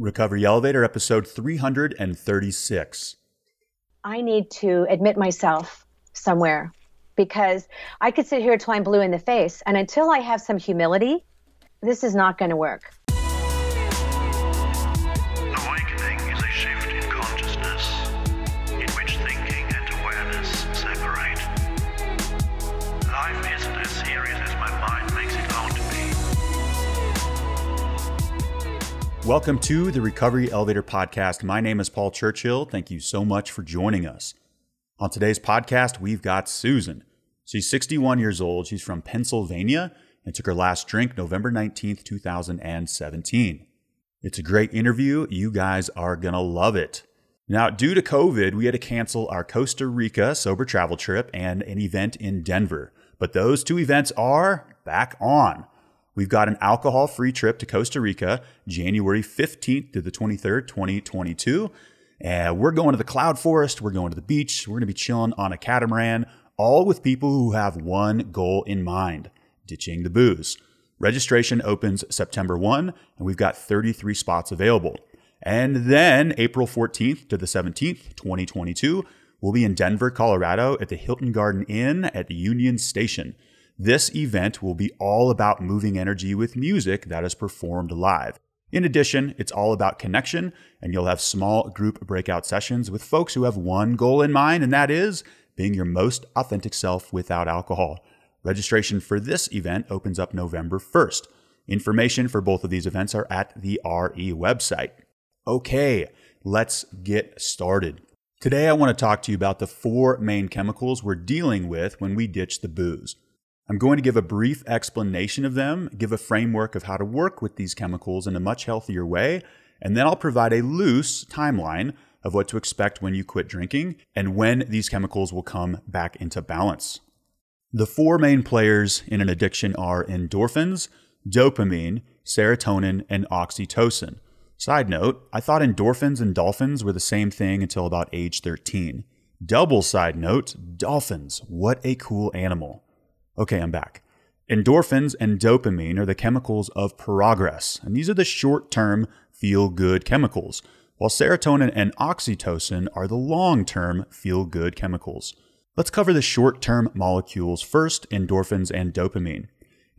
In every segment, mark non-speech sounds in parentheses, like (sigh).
Recovery Elevator, episode 336. I need to admit myself somewhere because I could sit here till I'm blue in the face. And until I have some humility, this is not going to work. Welcome to the Recovery Elevator Podcast. My name is Paul Churchill. Thank you so much for joining us. On today's podcast, we've got Susan. She's 61 years old. She's from Pennsylvania and took her last drink November 19th, 2017. It's a great interview. You guys are going to love it. Now, due to COVID, we had to cancel our Costa Rica sober travel trip and an event in Denver. But those two events are back on. We've got an alcohol free trip to Costa Rica January 15th to the 23rd, 2022. And we're going to the cloud forest. We're going to the beach. We're going to be chilling on a catamaran, all with people who have one goal in mind ditching the booze. Registration opens September 1, and we've got 33 spots available. And then April 14th to the 17th, 2022, we'll be in Denver, Colorado at the Hilton Garden Inn at the Union Station. This event will be all about moving energy with music that is performed live. In addition, it's all about connection, and you'll have small group breakout sessions with folks who have one goal in mind, and that is being your most authentic self without alcohol. Registration for this event opens up November 1st. Information for both of these events are at the RE website. Okay, let's get started. Today, I want to talk to you about the four main chemicals we're dealing with when we ditch the booze. I'm going to give a brief explanation of them, give a framework of how to work with these chemicals in a much healthier way, and then I'll provide a loose timeline of what to expect when you quit drinking and when these chemicals will come back into balance. The four main players in an addiction are endorphins, dopamine, serotonin, and oxytocin. Side note, I thought endorphins and dolphins were the same thing until about age 13. Double side note, dolphins, what a cool animal. Okay, I'm back. Endorphins and dopamine are the chemicals of progress, and these are the short term feel good chemicals, while serotonin and oxytocin are the long term feel good chemicals. Let's cover the short term molecules first endorphins and dopamine.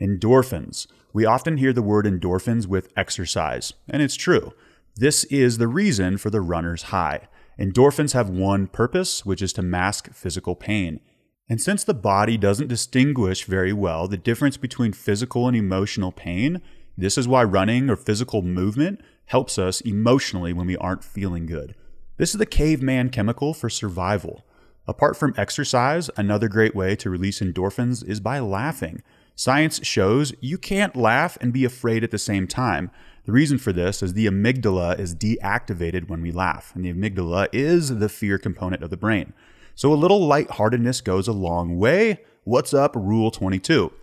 Endorphins. We often hear the word endorphins with exercise, and it's true. This is the reason for the runner's high. Endorphins have one purpose, which is to mask physical pain. And since the body doesn't distinguish very well the difference between physical and emotional pain, this is why running or physical movement helps us emotionally when we aren't feeling good. This is the caveman chemical for survival. Apart from exercise, another great way to release endorphins is by laughing. Science shows you can't laugh and be afraid at the same time. The reason for this is the amygdala is deactivated when we laugh, and the amygdala is the fear component of the brain. So a little lightheartedness goes a long way. What's up, Rule 22?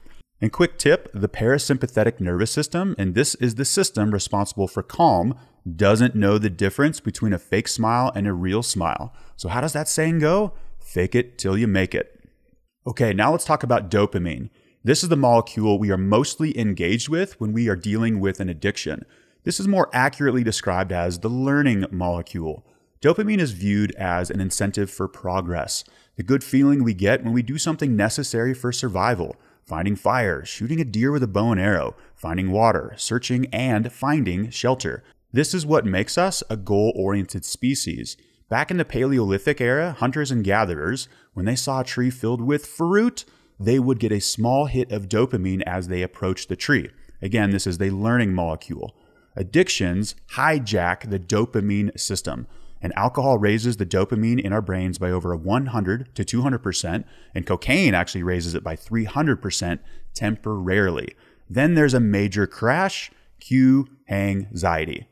And quick tip the parasympathetic nervous system, and this is the system responsible for calm, doesn't know the difference between a fake smile and a real smile. So, how does that saying go? Fake it till you make it. Okay, now let's talk about dopamine. This is the molecule we are mostly engaged with when we are dealing with an addiction. This is more accurately described as the learning molecule. Dopamine is viewed as an incentive for progress, the good feeling we get when we do something necessary for survival finding fire, shooting a deer with a bow and arrow, finding water, searching, and finding shelter. This is what makes us a goal oriented species. Back in the Paleolithic era, hunters and gatherers, when they saw a tree filled with fruit, they would get a small hit of dopamine as they approached the tree. Again, this is the learning molecule. Addictions hijack the dopamine system, and alcohol raises the dopamine in our brains by over 100 to 200%, and cocaine actually raises it by 300% temporarily. Then there's a major crash, cue anxiety.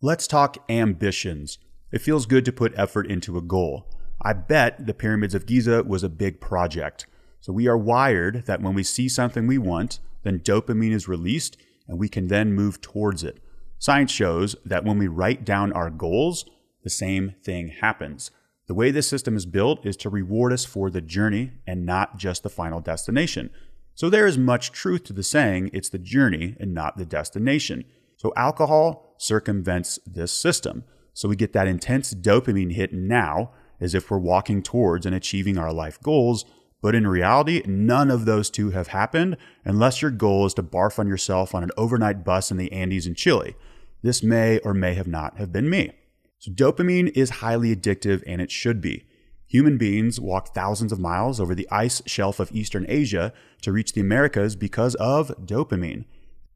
Let's talk ambitions. It feels good to put effort into a goal. I bet the Pyramids of Giza was a big project. So we are wired that when we see something we want, then dopamine is released and we can then move towards it. Science shows that when we write down our goals, the same thing happens. The way this system is built is to reward us for the journey and not just the final destination. So there is much truth to the saying it's the journey and not the destination. So alcohol circumvents this system. So we get that intense dopamine hit now as if we're walking towards and achieving our life goals. But in reality, none of those two have happened unless your goal is to barf on yourself on an overnight bus in the Andes in Chile. This may or may have not have been me. So dopamine is highly addictive and it should be. Human beings walk thousands of miles over the ice shelf of Eastern Asia to reach the Americas because of dopamine.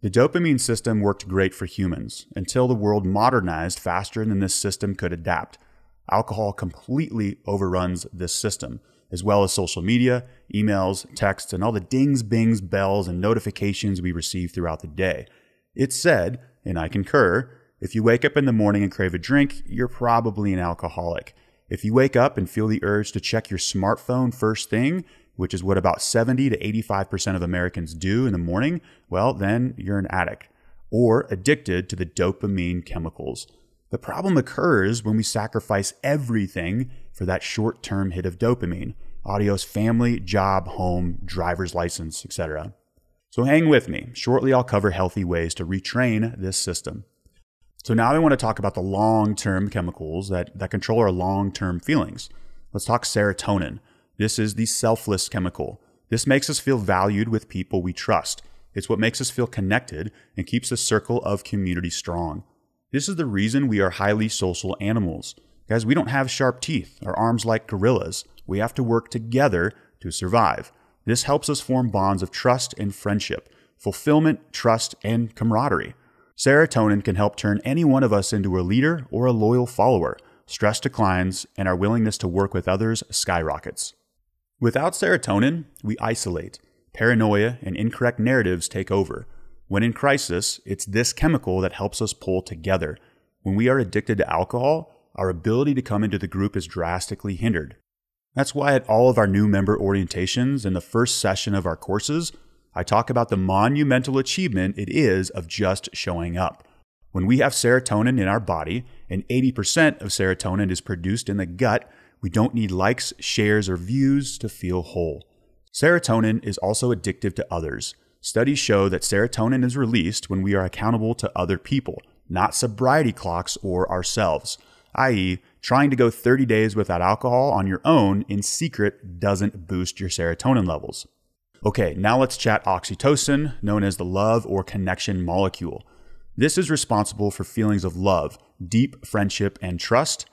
The dopamine system worked great for humans until the world modernized faster than this system could adapt. Alcohol completely overruns this system, as well as social media, emails, texts, and all the dings, bings, bells, and notifications we receive throughout the day. It's said, and I concur, if you wake up in the morning and crave a drink, you're probably an alcoholic. If you wake up and feel the urge to check your smartphone first thing, which is what about 70 to 85% of Americans do in the morning, well, then you're an addict or addicted to the dopamine chemicals. The problem occurs when we sacrifice everything for that short term hit of dopamine adios family, job, home, driver's license, etc. So hang with me. Shortly, I'll cover healthy ways to retrain this system. So now I want to talk about the long term chemicals that, that control our long term feelings. Let's talk serotonin. This is the selfless chemical. This makes us feel valued with people we trust. It's what makes us feel connected and keeps the circle of community strong. This is the reason we are highly social animals. Guys, we don't have sharp teeth or arms like gorillas. We have to work together to survive. This helps us form bonds of trust and friendship, fulfillment, trust, and camaraderie. Serotonin can help turn any one of us into a leader or a loyal follower. Stress declines, and our willingness to work with others skyrockets. Without serotonin, we isolate. Paranoia and incorrect narratives take over. When in crisis, it's this chemical that helps us pull together. When we are addicted to alcohol, our ability to come into the group is drastically hindered. That's why at all of our new member orientations and the first session of our courses, I talk about the monumental achievement it is of just showing up. When we have serotonin in our body, and 80% of serotonin is produced in the gut, we don't need likes, shares, or views to feel whole. Serotonin is also addictive to others. Studies show that serotonin is released when we are accountable to other people, not sobriety clocks or ourselves, i.e., trying to go 30 days without alcohol on your own in secret doesn't boost your serotonin levels. Okay, now let's chat oxytocin, known as the love or connection molecule. This is responsible for feelings of love, deep friendship, and trust,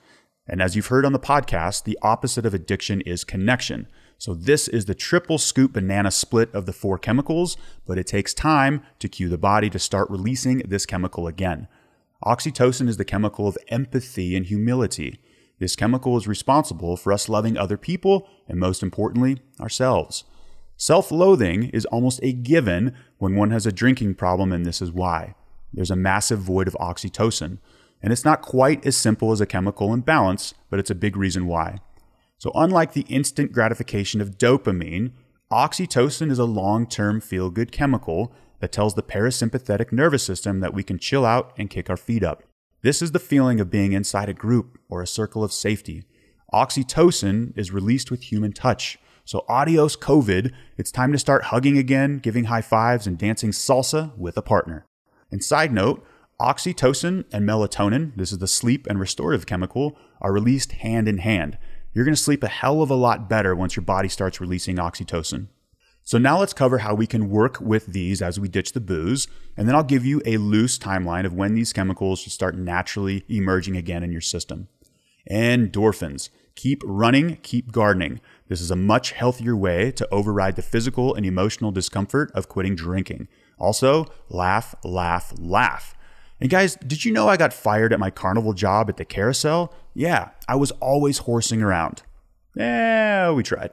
and as you've heard on the podcast, the opposite of addiction is connection. So this is the triple scoop banana split of the four chemicals, but it takes time to cue the body to start releasing this chemical again. Oxytocin is the chemical of empathy and humility. This chemical is responsible for us loving other people and, most importantly, ourselves. Self loathing is almost a given when one has a drinking problem, and this is why. There's a massive void of oxytocin. And it's not quite as simple as a chemical imbalance, but it's a big reason why. So, unlike the instant gratification of dopamine, oxytocin is a long term feel good chemical that tells the parasympathetic nervous system that we can chill out and kick our feet up. This is the feeling of being inside a group or a circle of safety. Oxytocin is released with human touch. So, adios, COVID. It's time to start hugging again, giving high fives, and dancing salsa with a partner. And side note, Oxytocin and melatonin, this is the sleep and restorative chemical, are released hand in hand. You're going to sleep a hell of a lot better once your body starts releasing oxytocin. So now let's cover how we can work with these as we ditch the booze, and then I'll give you a loose timeline of when these chemicals should start naturally emerging again in your system. Endorphins. Keep running, keep gardening. This is a much healthier way to override the physical and emotional discomfort of quitting drinking. Also, laugh, laugh, laugh. And guys, did you know I got fired at my carnival job at the carousel? Yeah, I was always horsing around. Yeah, we tried.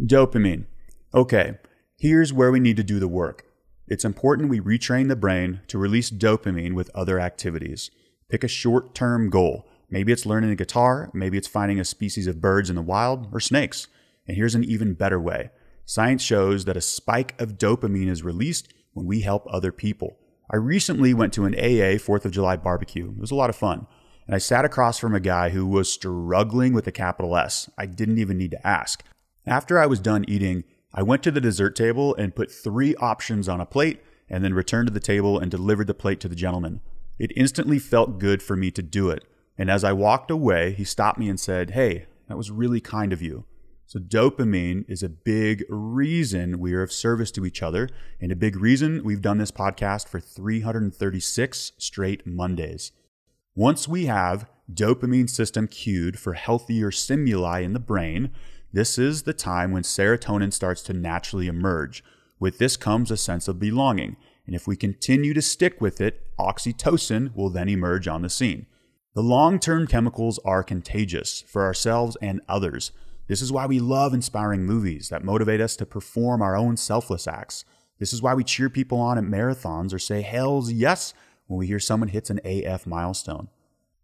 Dopamine. Okay, here's where we need to do the work. It's important we retrain the brain to release dopamine with other activities. Pick a short term goal. Maybe it's learning a guitar, maybe it's finding a species of birds in the wild or snakes. And here's an even better way science shows that a spike of dopamine is released when we help other people. I recently went to an AA 4th of July barbecue. It was a lot of fun. And I sat across from a guy who was struggling with a capital S. I didn't even need to ask. After I was done eating, I went to the dessert table and put three options on a plate and then returned to the table and delivered the plate to the gentleman. It instantly felt good for me to do it. And as I walked away, he stopped me and said, Hey, that was really kind of you. So, dopamine is a big reason we are of service to each other, and a big reason we've done this podcast for 336 straight Mondays. Once we have dopamine system cued for healthier stimuli in the brain, this is the time when serotonin starts to naturally emerge. With this comes a sense of belonging, and if we continue to stick with it, oxytocin will then emerge on the scene. The long term chemicals are contagious for ourselves and others. This is why we love inspiring movies that motivate us to perform our own selfless acts. This is why we cheer people on at marathons or say hells yes when we hear someone hits an AF milestone.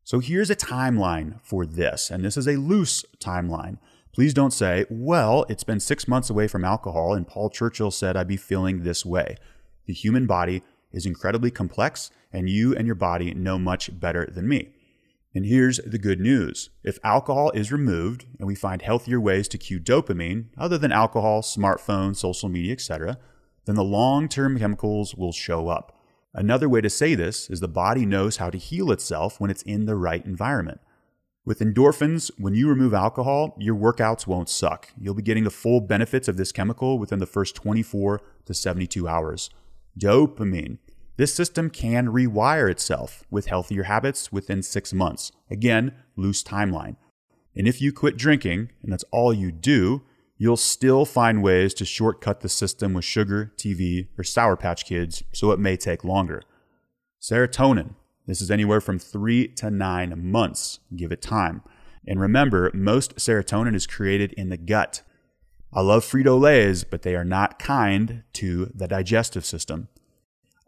So here's a timeline for this, and this is a loose timeline. Please don't say, well, it's been six months away from alcohol, and Paul Churchill said I'd be feeling this way. The human body is incredibly complex, and you and your body know much better than me. And here's the good news. If alcohol is removed and we find healthier ways to cue dopamine other than alcohol, smartphones, social media, etc., then the long-term chemicals will show up. Another way to say this is the body knows how to heal itself when it's in the right environment. With endorphins, when you remove alcohol, your workouts won't suck. You'll be getting the full benefits of this chemical within the first 24 to 72 hours. Dopamine this system can rewire itself with healthier habits within six months. Again, loose timeline. And if you quit drinking, and that's all you do, you'll still find ways to shortcut the system with sugar, TV, or Sour Patch Kids, so it may take longer. Serotonin. This is anywhere from three to nine months. Give it time. And remember, most serotonin is created in the gut. I love Frito Lays, but they are not kind to the digestive system.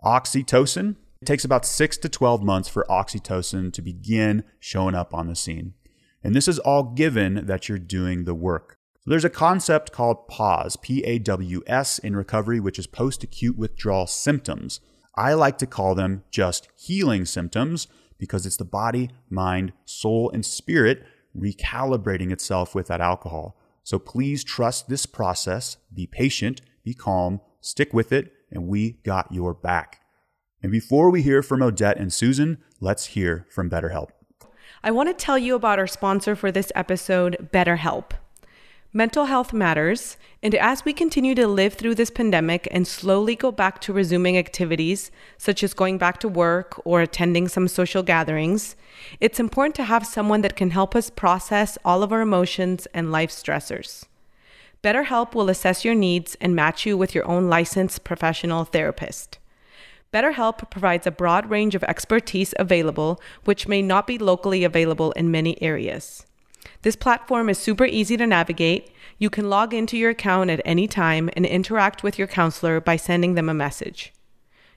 Oxytocin, it takes about 6 to 12 months for oxytocin to begin showing up on the scene. And this is all given that you're doing the work. So there's a concept called PAWS, P A W S, in recovery, which is post acute withdrawal symptoms. I like to call them just healing symptoms because it's the body, mind, soul, and spirit recalibrating itself with that alcohol. So please trust this process, be patient, be calm, stick with it, and we got your back. And before we hear from Odette and Susan, let's hear from BetterHelp. I want to tell you about our sponsor for this episode, BetterHelp. Mental health matters, and as we continue to live through this pandemic and slowly go back to resuming activities, such as going back to work or attending some social gatherings, it's important to have someone that can help us process all of our emotions and life stressors. BetterHelp will assess your needs and match you with your own licensed professional therapist. BetterHelp provides a broad range of expertise available, which may not be locally available in many areas. This platform is super easy to navigate. You can log into your account at any time and interact with your counselor by sending them a message.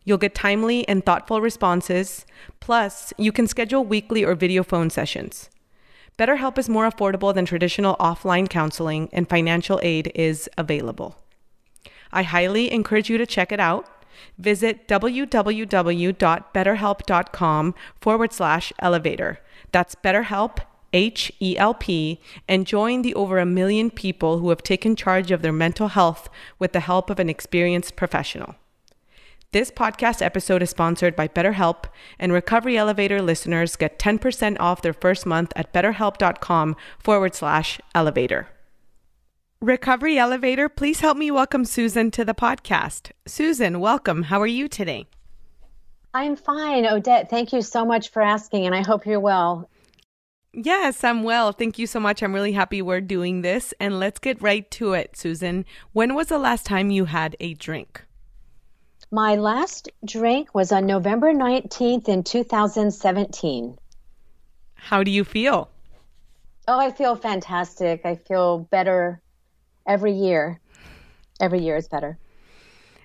You'll get timely and thoughtful responses. Plus, you can schedule weekly or video phone sessions. BetterHelp is more affordable than traditional offline counseling, and financial aid is available. I highly encourage you to check it out. Visit www.betterhelp.com forward slash elevator. That's BetterHelp, H E L P, and join the over a million people who have taken charge of their mental health with the help of an experienced professional. This podcast episode is sponsored by BetterHelp, and Recovery Elevator listeners get 10% off their first month at betterhelp.com forward slash elevator. Recovery Elevator, please help me welcome Susan to the podcast. Susan, welcome. How are you today? I'm fine, Odette. Thank you so much for asking, and I hope you're well. Yes, I'm well. Thank you so much. I'm really happy we're doing this. And let's get right to it, Susan. When was the last time you had a drink? My last drink was on November 19th in 2017. How do you feel? Oh, I feel fantastic. I feel better every year. Every year is better.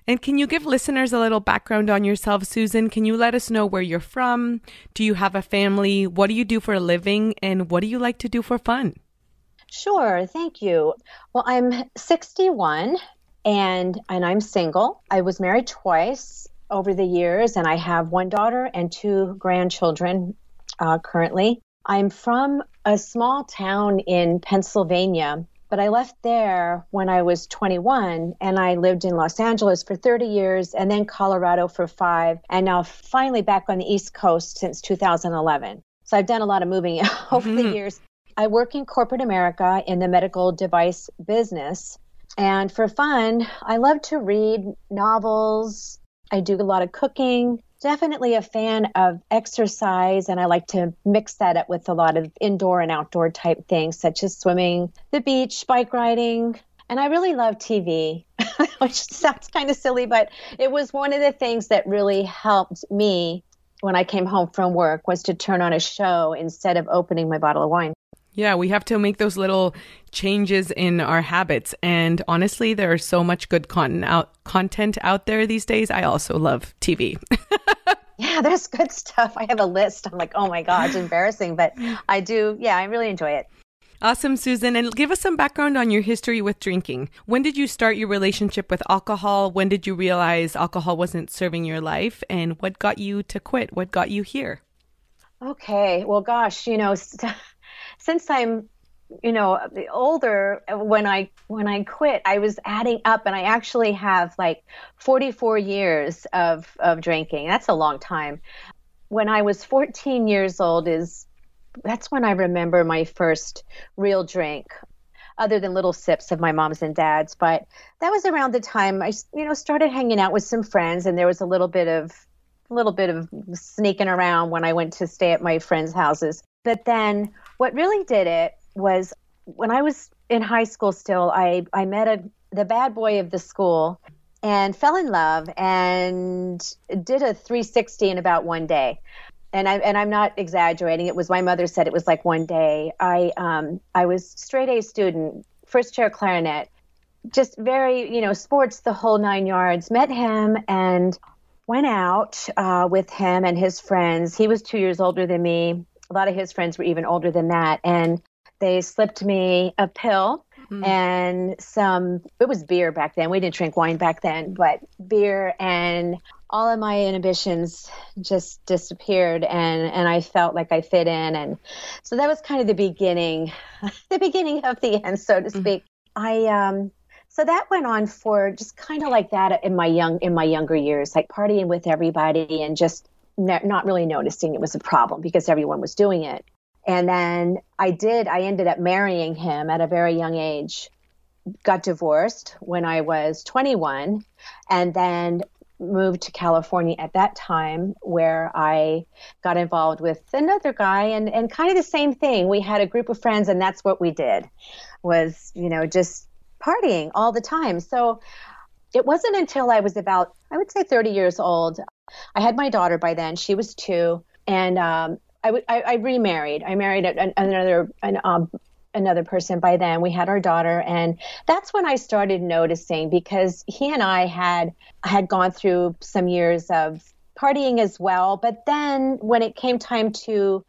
And can you give listeners a little background on yourself, Susan? Can you let us know where you're from? Do you have a family? What do you do for a living? And what do you like to do for fun? Sure, thank you. Well, I'm 61 and and I'm single. I was married twice over the years, and I have one daughter and two grandchildren uh, currently. I'm from a small town in Pennsylvania, But I left there when I was 21 and I lived in Los Angeles for 30 years and then Colorado for five, and now finally back on the East Coast since 2011. So I've done a lot of moving (laughs) over the years. I work in corporate America in the medical device business. And for fun, I love to read novels. I do a lot of cooking. Definitely a fan of exercise, and I like to mix that up with a lot of indoor and outdoor type things, such as swimming, the beach, bike riding. And I really love TV, (laughs) which sounds kind of silly, but it was one of the things that really helped me when I came home from work was to turn on a show instead of opening my bottle of wine. Yeah, we have to make those little changes in our habits. And honestly, there's so much good content out, content out there these days. I also love TV. (laughs) yeah, there's good stuff. I have a list. I'm like, oh my gosh, embarrassing. But I do, yeah, I really enjoy it. Awesome, Susan. And give us some background on your history with drinking. When did you start your relationship with alcohol? When did you realize alcohol wasn't serving your life? And what got you to quit? What got you here? Okay. Well, gosh, you know, (laughs) since I'm you know older when i when i quit i was adding up and i actually have like 44 years of of drinking. That's a long time. When i was 14 years old is that's when i remember my first real drink other than little sips of my mom's and dad's. But that was around the time i you know started hanging out with some friends and there was a little bit of a little bit of sneaking around when i went to stay at my friends houses but then what really did it was when I was in high school still, I, I met a, the bad boy of the school and fell in love and did a 360 in about one day. And I and I'm not exaggerating. It was my mother said it was like one day. I um I was straight A student, first chair clarinet, just very you know sports the whole nine yards. Met him and went out uh, with him and his friends. He was two years older than me a lot of his friends were even older than that. And they slipped me a pill mm. and some, it was beer back then. We didn't drink wine back then, but beer and all of my inhibitions just disappeared and and I felt like I fit in and so that was kind of the beginning (laughs) the beginning of the end so to hmm. speak. Mm. I um so that went on for just kind of like that in my young in my younger years like partying with everybody and just not really noticing it was a problem because everyone was doing it. And then I did, I ended up marrying him at a very young age, got divorced when I was 21, and then moved to California at that time where I got involved with another guy and, and kind of the same thing. We had a group of friends and that's what we did was, you know, just partying all the time. So it wasn't until I was about, I would say 30 years old, I had my daughter by then. She was two, and um, I, w- I, I remarried. I married an, another an, um, another person by then. We had our daughter, and that's when I started noticing because he and I had had gone through some years of partying as well. But then when it came time to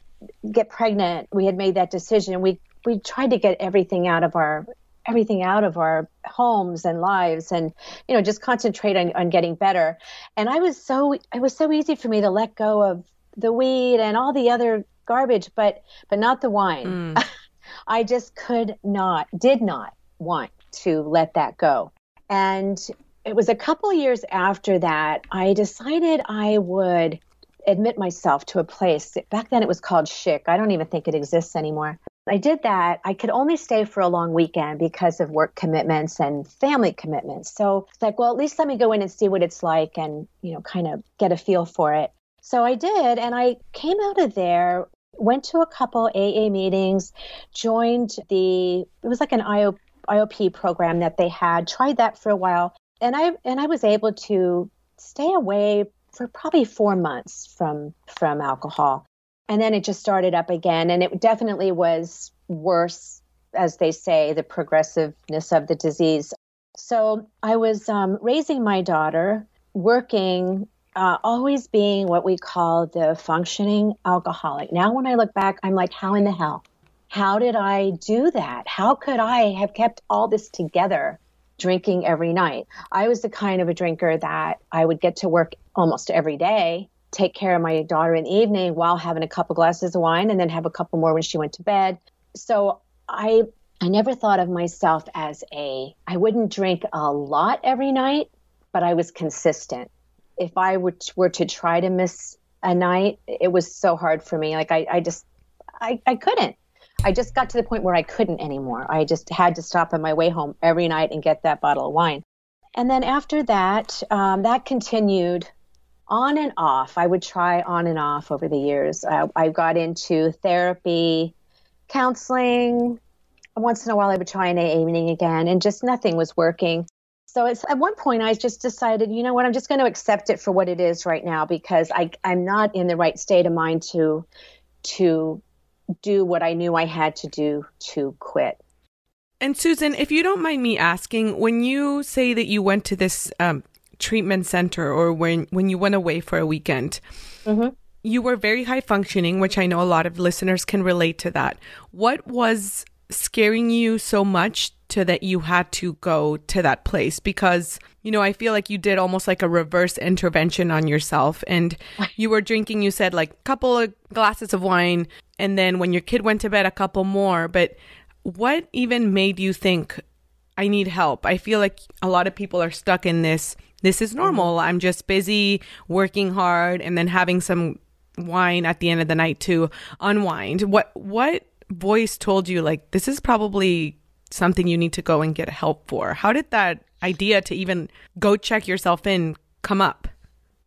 get pregnant, we had made that decision. We we tried to get everything out of our everything out of our homes and lives and you know just concentrate on, on getting better. And i was so it was so easy for me to let go of the weed and all the other garbage but but not the wine. Mm. (laughs) i just could not did not want to let that go. And it was a couple years after that i decided i would admit myself to a place. Back then it was called Schick. I don't even think it exists anymore I did that. I could only stay for a long weekend because of work commitments and family commitments. So it's like, well, at least let me go in and see what it's like and, you know, kind of get a feel for it. So I did. And I came out of there, went to a couple AA meetings, joined the, it was like an IO, IOP program that they had, tried that for a while. And I, and I was able to stay away for probably four months from, from alcohol and then it just started up again. And it definitely was worse as they say the progressiveness of the disease. So i was um, raising my daughter working uh, always being what we call the functioning alcoholic. Now when i look back i'm like how in the hell? How did i do that? How could i have kept all this together drinking every night? I was the kind of a drinker that i would get to work almost every day take care of my daughter in the evening while having a couple glasses of wine and then have a couple more when she went to bed. So I I never thought of myself as a, I wouldn't drink a lot every night, but I was consistent. If I were to, were to try to miss a night, it was so hard for me. Like I, I just, I, I couldn't. I just got to the point where I couldn't anymore. I just had to stop on my way home every night and get that bottle of wine. And then after that, um, that continued on and off. I would try on and off over the years. Uh, I got into therapy, counseling. Once in a while, I would try an AA meeting again, and just nothing was working. So it's at one point I just decided, you know what, I'm just going to accept it for what it is right now because I, I'm not in the right state of mind to to do what I knew I had to do to quit. And Susan, if you don't mind me asking, when you say that you went to this um, treatment center or when when you went away for a weekend, mm-hmm. you were very high functioning, which I know a lot of listeners can relate to that. What was scaring you so much to that you had to go to that place because you know i feel like you did almost like a reverse intervention on yourself and (laughs) you were drinking you said like a couple of glasses of wine and then when your kid went to bed a couple more but what even made you think I need help? I feel like a lot of people are stuck in this. This is normal. Mm-hmm. I'm just busy working hard and then having some wine at the end of the night to unwind. What what voice told you like this is probably something you need to go and get help for? How did that idea to even go check yourself in come up?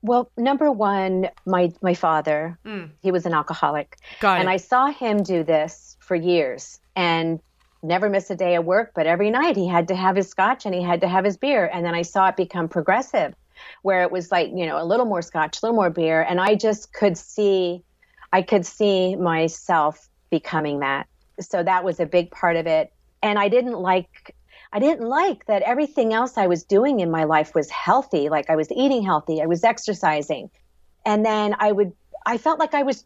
Well, number one, my my father, mm. he was an alcoholic, Got and. I saw him do this for years, and never miss a day of work. But every night he had to have his scotch and he had to have his beer, and then I saw it become progressive, where it was like you know a little more scotch, a little more beer, and I just could see, I could see myself becoming that. So that was a big part of it, and I didn't like I didn't like that everything else I was doing in my life was healthy. Like I was eating healthy, I was exercising. And then I would, I felt like I was,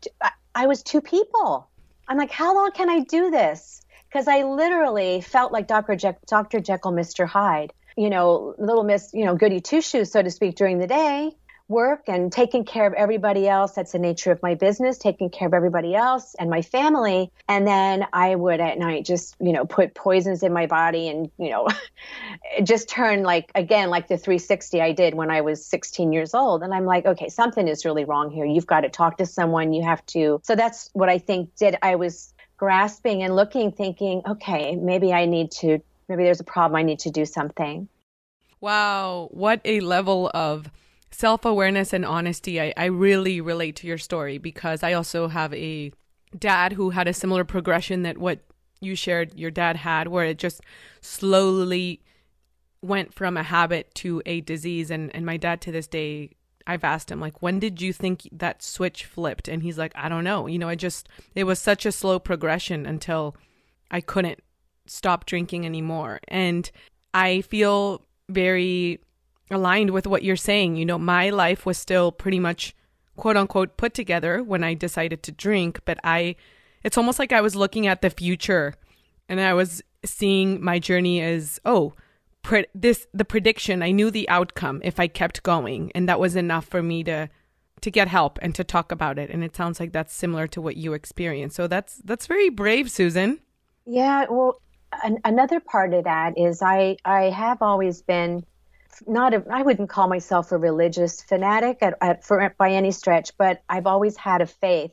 I was two people. I'm like, how long can I do this? Because I literally felt like Dr. Je- Dr. Jekyll, Mr. Hyde, you know, little Miss, you know, goody two shoes, so to speak, during the day work and taking care of everybody else. That's the nature of my business, taking care of everybody else and my family. And then I would at night just, you know, put poisons in my body and, you know, (laughs) just turn like, again, like the 360 I did when I was 16 years old. And I'm like, okay, something is really wrong here. You've got to talk to someone. You have to. So that's what I think did. I was grasping and looking, thinking, okay, maybe I need to, maybe there's a problem. I need to do something. Wow. What a level of self awareness and honesty, I, I really relate to your story because I also have a dad who had a similar progression that what you shared your dad had, where it just slowly went from a habit to a disease. And, and my dad to this day, I've asked him, like, when did you think that switch flipped? And he's like, I don't know. You know, I just, it was such a slow progression until I couldn't stop drinking anymore. And I feel very aligned with what you're saying. You know, my life was still pretty much quote unquote put together when I decided to drink, but I it's almost like I was looking at the future and I was seeing my journey as oh, pre- this the prediction, I knew the outcome if I kept going and that was enough for me to to get help and to talk about it and it sounds like that's similar to what you experienced. So that's that's very brave, Susan. Yeah, well, an- another part of that is I I have always been not a, I wouldn't call myself a religious fanatic at, at, for, by any stretch, but I've always had a faith.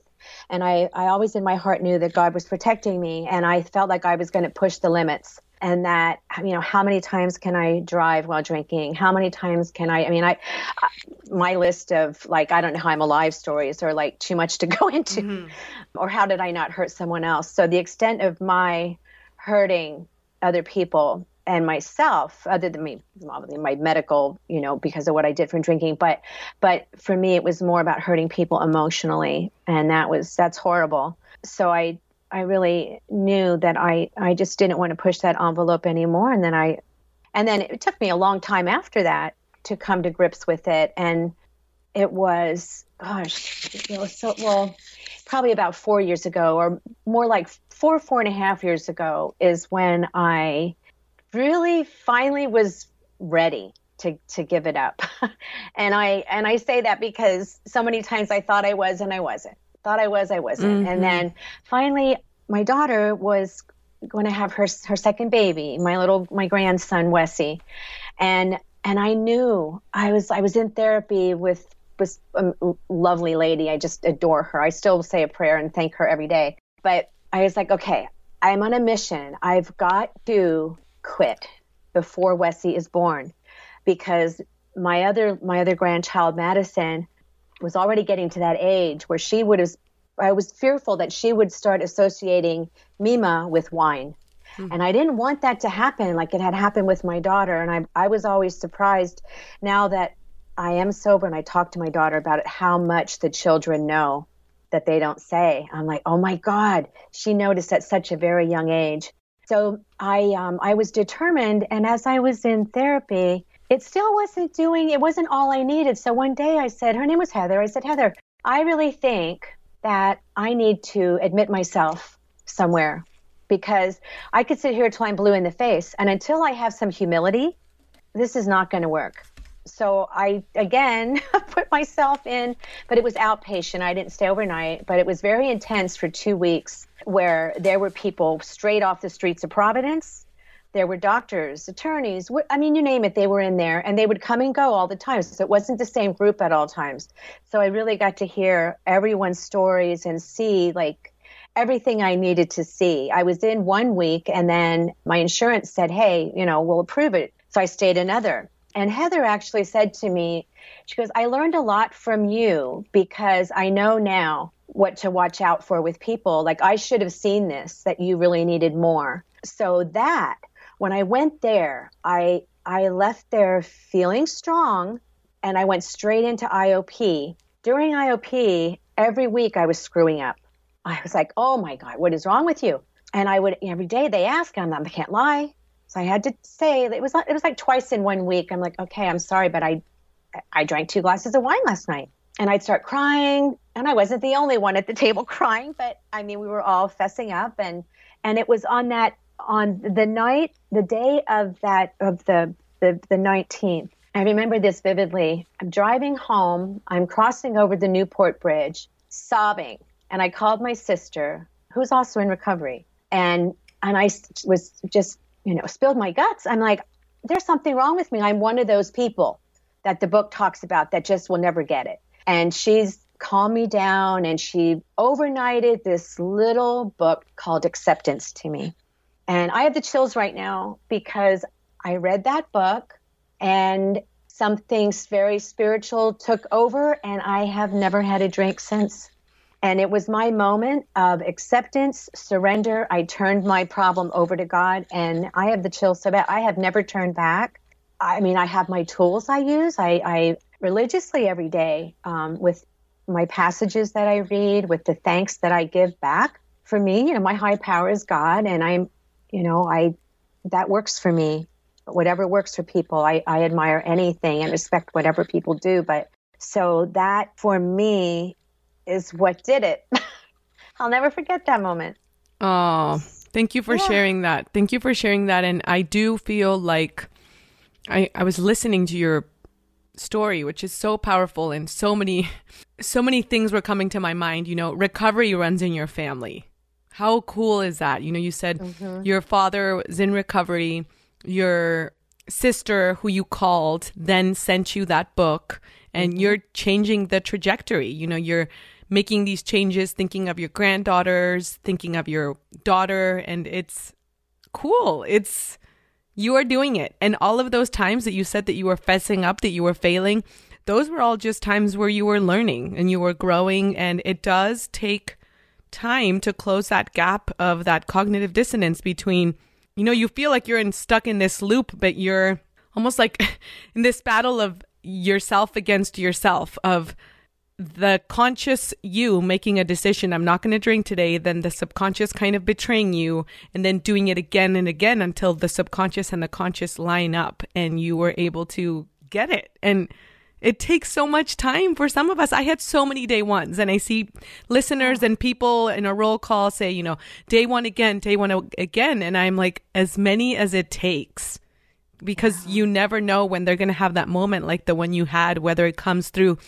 And I, I always in my heart knew that God was protecting me. And I felt like I was going to push the limits and that, you know, how many times can I drive while drinking? How many times can I, I mean, I, my list of like, I don't know how I'm alive stories are like too much to (laughs) go into mm-hmm. or how did I not hurt someone else? So the extent of my hurting other people and myself other than me obviously my medical you know because of what i did from drinking but but for me it was more about hurting people emotionally and that was that's horrible so i i really knew that i i just didn't want to push that envelope anymore and then i and then it took me a long time after that to come to grips with it and it was gosh it was so well probably about four years ago or more like four four and a half years ago is when i really finally was ready to to give it up. (laughs) and I and I say that because so many times I thought I was and I wasn't. Thought I was, I wasn't. Mm-hmm. And then finally my daughter was going to have her her second baby, my little my grandson Wessie, and and I knew I was I was in therapy with a lovely lady. I just adore her. I still say a prayer and thank her every day. But I was like, okay, I'm on a mission. I've got to quit before Wessie is born because my other my other grandchild Madison was already getting to that age where she would have I was fearful that she would start associating Mima with wine. Mm-hmm. And I didn't want that to happen like it had happened with my daughter. And I, I was always surprised now that I am sober and I talk to my daughter about it, how much the children know that they don't say. I'm like, oh my God, she noticed at such a very young age. So I, um, I was determined. And as I was in therapy, it still wasn't doing, it wasn't all I needed. So one day I said, her name was Heather. I said, Heather, I really think that I need to admit myself somewhere because I could sit here till I'm blue in the face. And until I have some humility, this is not going to work. So I, again, (laughs) put myself in, but it was outpatient. I didn't stay overnight, but it was very intense for two weeks where there were people straight off the streets of Providence there were doctors, attorneys, I mean, you name it, they were in there and they would come and go all the time. So it wasn't the same group at all times. So I really got to hear everyone's stories and see like everything I needed to see. I was in one week and then my insurance said, hey, you know, we'll approve it. So I stayed another. And Heather actually said to me, she goes, I learned a lot from you because I know now what to watch out for with people. Like I should have seen this, that you really needed more. So that when I went there, I I left there feeling strong and I went straight into IOP. During IOP, every week I was screwing up. I was like, "Oh my god, what is wrong with you?" And I would every day they ask, I'm I can't lie. So I had to say it was it was like twice in one week. I'm like, "Okay, I'm sorry, but I I drank two glasses of wine last night." And I'd start crying, and I wasn't the only one at the table (laughs) crying, but I mean, we were all fessing up and and it was on that on the night, the day of that of the the, the 19th. I remember this vividly. I'm driving home. I'm crossing over the Newport Bridge, sobbing, and I called my sister, who's also in recovery, and and I was just you know spilled my guts. I'm like, there's something wrong with me. I'm one of those people that the book talks about that just will never get it. And she's calmed me down, and she overnighted this little book called Acceptance to me. And I have the chills right now because I read that book and something very spiritual took over, and I have never had a drink since. And it was my moment of acceptance, surrender. I turned my problem over to God, and I have the chills so bad. I have never turned back. I mean, I have my tools I use. I, I religiously every day um, with my passages that I read, with the thanks that I give back. For me, you know, my high power is God, and I'm you know, I that works for me. Whatever works for people, I, I admire anything and respect whatever people do. But so that for me is what did it. (laughs) I'll never forget that moment. Oh, thank you for yeah. sharing that. Thank you for sharing that. And I do feel like I, I was listening to your story, which is so powerful and so many, (laughs) so many things were coming to my mind. You know, recovery runs in your family. How cool is that? You know, you said mm-hmm. your father was in recovery, your sister, who you called, then sent you that book, and mm-hmm. you're changing the trajectory. You know, you're making these changes, thinking of your granddaughters, thinking of your daughter, and it's cool. It's you are doing it. And all of those times that you said that you were fessing up, that you were failing, those were all just times where you were learning and you were growing. And it does take time to close that gap of that cognitive dissonance between, you know, you feel like you're in, stuck in this loop, but you're almost like (laughs) in this battle of yourself against yourself, of the conscious you making a decision, I'm not going to drink today, then the subconscious kind of betraying you, and then doing it again and again until the subconscious and the conscious line up and you were able to get it. And it takes so much time for some of us. I had so many day ones, and I see listeners and people in a roll call say, you know, day one again, day one again. And I'm like, as many as it takes, because you never know when they're going to have that moment like the one you had, whether it comes through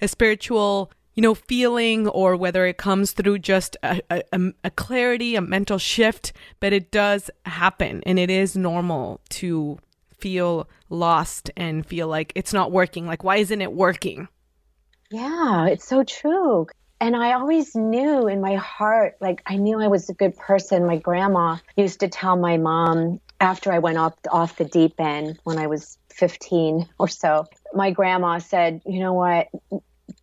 a spiritual you know, feeling or whether it comes through just a, a, a, clarity, a mental shift, but it does happen. And it is normal to feel lost and feel like it's not working. Like, why isn't it working? Yeah, it's so true. And I always knew in my heart, like, I knew I was a good person. My grandma used to tell my mom after I went off, off the deep end when I was 15 or so, my grandma said, You know what?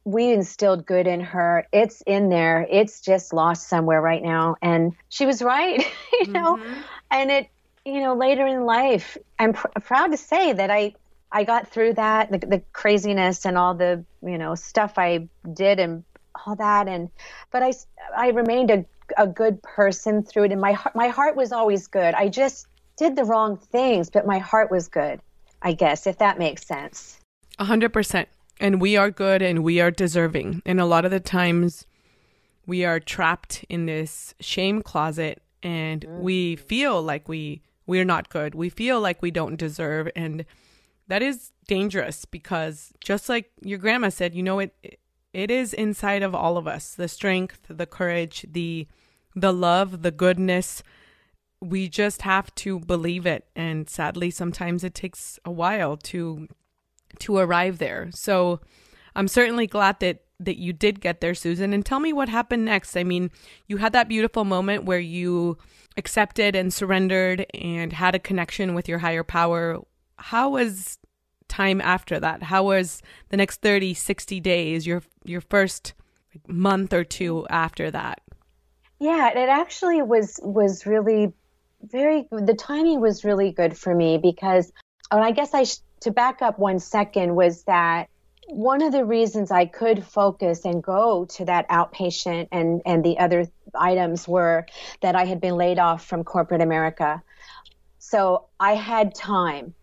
we instilled good in her. It's in there. It's just lost somewhere right now. And she was right, (laughs) you know. Mm-hmm. And it, you know, later in life, I'm pr- proud to say that I I got through that, the, the craziness and all the, you know, stuff I did and all that. And but I I remained a a good person through it. And my my heart was always good. I just did the wrong things, but my heart was good. I guess if that makes sense. A hundred percent and we are good and we are deserving. And a lot of the times we are trapped in this shame closet and mm. we feel like we we're not good. We feel like we don't deserve and that is dangerous because just like your grandma said, you know it it is inside of all of us. The strength, the courage, the the love, the goodness. We just have to believe it and sadly sometimes it takes a while to to arrive there. So I'm certainly glad that that you did get there, Susan. And tell me what happened next. I mean, you had that beautiful moment where you accepted and surrendered and had a connection with your higher power. How was time after that? How was the next 30, 60 days, your your first month or two after that? Yeah, it actually was was really very the timing was really good for me because oh, and I guess I sh- to back up one second was that one of the reasons I could focus and go to that outpatient and, and the other items were that I had been laid off from corporate America. So I had time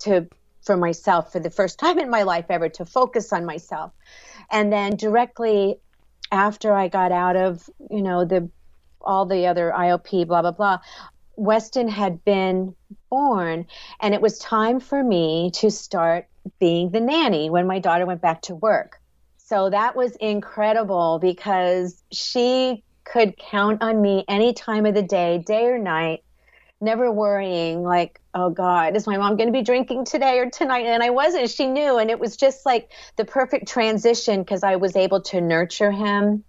to for myself for the first time in my life ever to focus on myself. And then directly after I got out of, you know, the all the other IOP, blah, blah, blah, Weston had been born, and it was time for me to start being the nanny when my daughter went back to work. So that was incredible because she could count on me any time of the day, day or night, never worrying, like, oh God, is my mom going to be drinking today or tonight? And I wasn't. She knew. And it was just like the perfect transition because I was able to nurture him.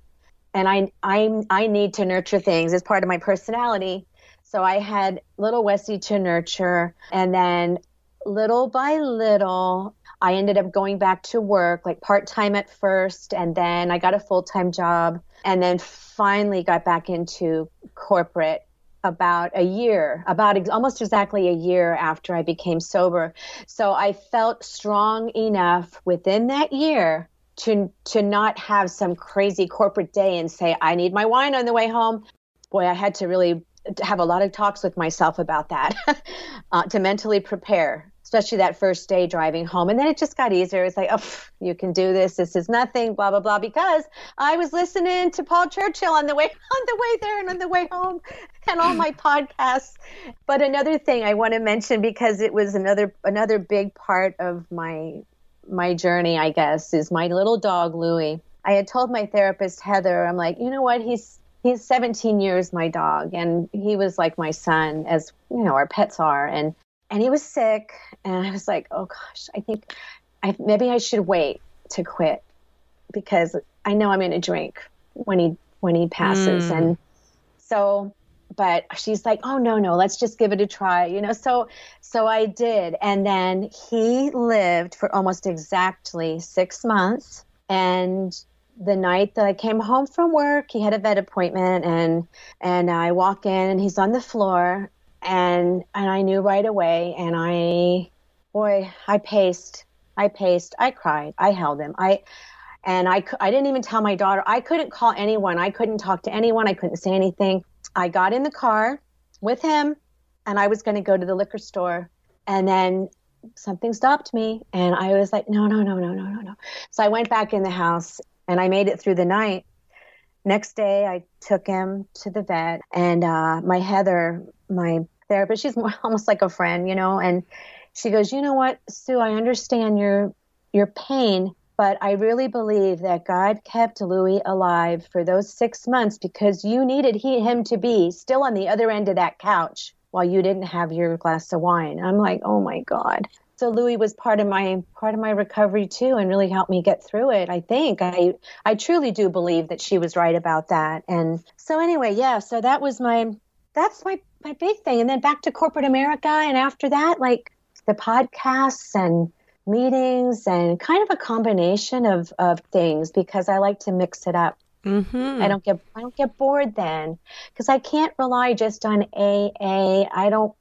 And I, I, I need to nurture things as part of my personality. So I had little Westy to nurture. And then little by little, I ended up going back to work, like part time at first. And then I got a full time job. And then finally got back into corporate about a year, about ex- almost exactly a year after I became sober. So I felt strong enough within that year to to not have some crazy corporate day and say I need my wine on the way home. Boy, I had to really have a lot of talks with myself about that (laughs) uh, to mentally prepare especially that first day driving home. And then it just got easier. It's like oh you can do this. This is nothing blah blah blah. Because i was listening to paul churchill on the way (laughs) on the way there and on the way home and all my (laughs) podcasts. But another thing i want to mention because it was another another big part of my my journey i guess is my little dog louie. I had told my therapist heather i'm like you know what? He's he's 17 years my dog. And he was like my son as you know our pets are. And and he was sick and i was like oh gosh i think I, maybe i should wait to quit because i know i'm going to drink when he when he passes. Mm. and so but she's like oh no no let's just give it a try you know? So so i did. And then he lived for almost exactly six months. And the night that I came home from work, he had a vet appointment, and and I walk in, and he's on the floor, and and I knew right away, and I, boy, I paced, I paced, I cried, I held him, I, and I I didn't even tell my daughter, I couldn't call anyone, I couldn't talk to anyone, I couldn't say anything. I got in the car with him, and I was going to go to the liquor store, and then something stopped me and I was like, no, no, no, no, no, no, no. So I went back in the house and I made it through the night. Next day, I took him to the vet, and uh, my Heather, my therapist, she's (laughs) almost like a friend, you know, and she goes, "You know what, Sue? I understand your your pain, But I really believe that God kept Louis alive for those six months because you needed he, him to be still on the other end of that couch while you didn't have your glass of wine. I'm like, oh my God. So Louis was part of my part of my recovery too, and really helped me get through it. I think I I truly do believe that she was right about that. And so anyway, yeah. So that was my that's my my big thing. And then back to corporate America, and after that, like the podcasts and meetings and kind of a combination of of things because I like to mix it up. Mm-hmm. I don't get I don't get bored then because I can't rely just on AA. I don't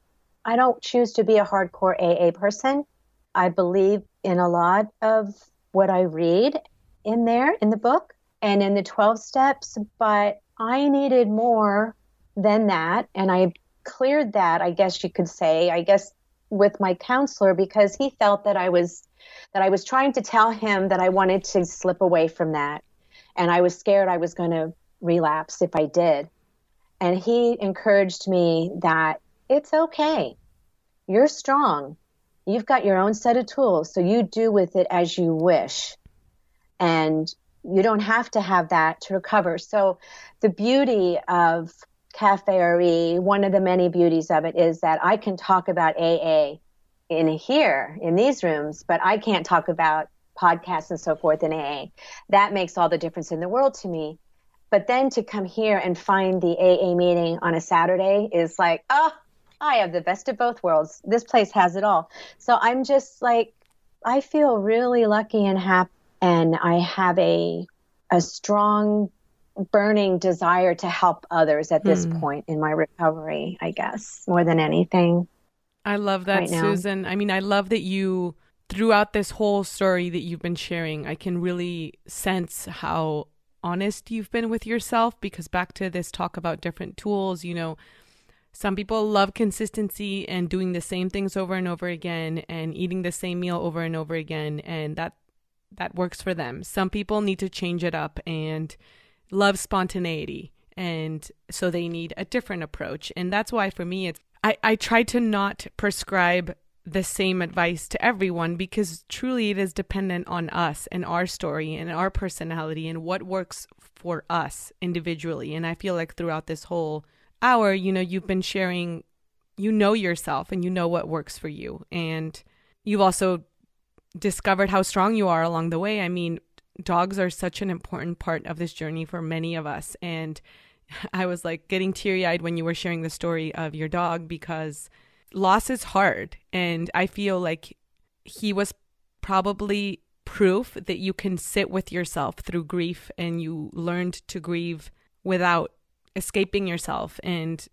I don't choose to be a hardcore AA person. I believe in a lot of what I read in there in the book and in the 12 steps, but I needed more than that and I cleared that, I guess you could say. I guess with my counselor because he felt that I was that I was trying to tell him that I wanted to slip away from that and I was scared I was going to relapse if I did. And he encouraged me that it's okay. You're strong. You've got your own set of tools, so you do with it as you wish. And you don't have to have that to recover. So, the beauty of Cafe RE, one of the many beauties of it is that I can talk about AA in here, in these rooms, but I can't talk about podcasts and so forth in AA. That makes all the difference in the world to me. But then to come here and find the AA meeting on a Saturday is like, oh, I have the best of both worlds. This place has it all. So I'm just like, I feel really lucky and happy, and I have a a strong, burning desire to help others at this Hmm. point in my recovery. I guess more than anything. I love that, right. Susan. I mean, I love that you, throughout this whole story that you've been sharing, I can really sense how honest you've been with yourself. Because back to this talk about different tools, you know, some people love consistency and doing the same things over and over again and eating the same meal over and over again. And that, that works for them. Some people need to change it up and love spontaneity. And so they need a different approach. And that's why for me, it's, I, I try to not prescribe the same advice to everyone because truly it is dependent on us and our story and our personality and what works for us individually. And I feel like throughout this whole hour, you know, you've been sharing, you know yourself and you know what works for you. And you've also discovered how strong you are along the way. I mean, dogs are such an important part of this journey for many of us. And (laughs) I was like getting teary eyed when you were sharing the story of your dog because loss is hard. And I feel like he was probably proof that you can sit with yourself through grief and you learned to grieve without escaping yourself and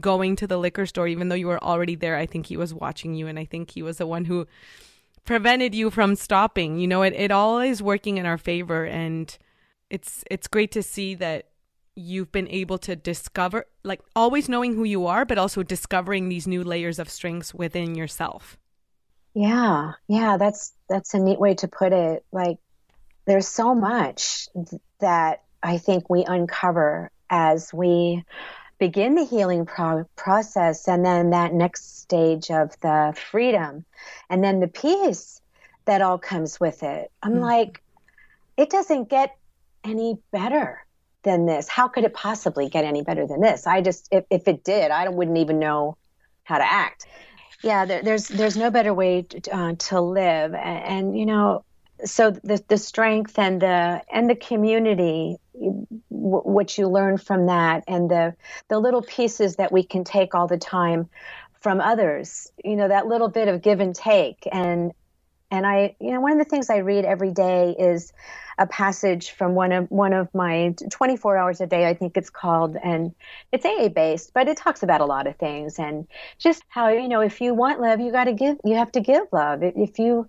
going to the liquor store even though you were already there i think he was watching you and i think he was the one who prevented you from stopping. You know it, it all is working in our favor and it's it's great to see that you've been able to discover like always knowing who you are but also discovering these new layers of strengths within yourself. Yeah, yeah, that's that's a neat way to put it. Like there's so much th- that I think we uncover as we begin the healing pro- process and then that next stage of the freedom and then the peace that all comes with it. I'm Mhm. like it doesn't get any better than this. How could it possibly get any better than this? I just if if it did, I wouldn't even know how to act yeah there, there's there's no better way to, uh, to live and, and you know so the the strength and the and the community w- what you learn from that and the the little pieces that we can take all the time from others you know that little bit of give and take. And and I you know one of the things I read every day is a passage from one of one of my 24 hours a day I think it's called. And it's AA based but it talks about a lot of things and just how you know if you want love you got to give you have to give love. If- if you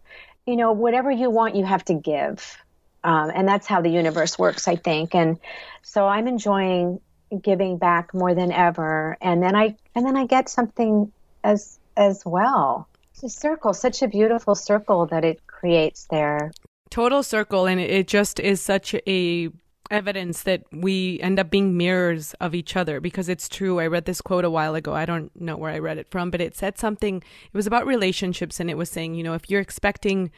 you know whatever you want you have to give. Um, and that's how the universe works i think. And so i'm enjoying giving back more than ever. And then i and then i get something as as well. It's a circle such a beautiful circle that it creates there. Total circle. And it, just is such a evidence that we end up being mirrors of each other because it's true i read this quote a while ago i don't know where i read it from but it said something it was about relationships and it was saying you know if you're expecting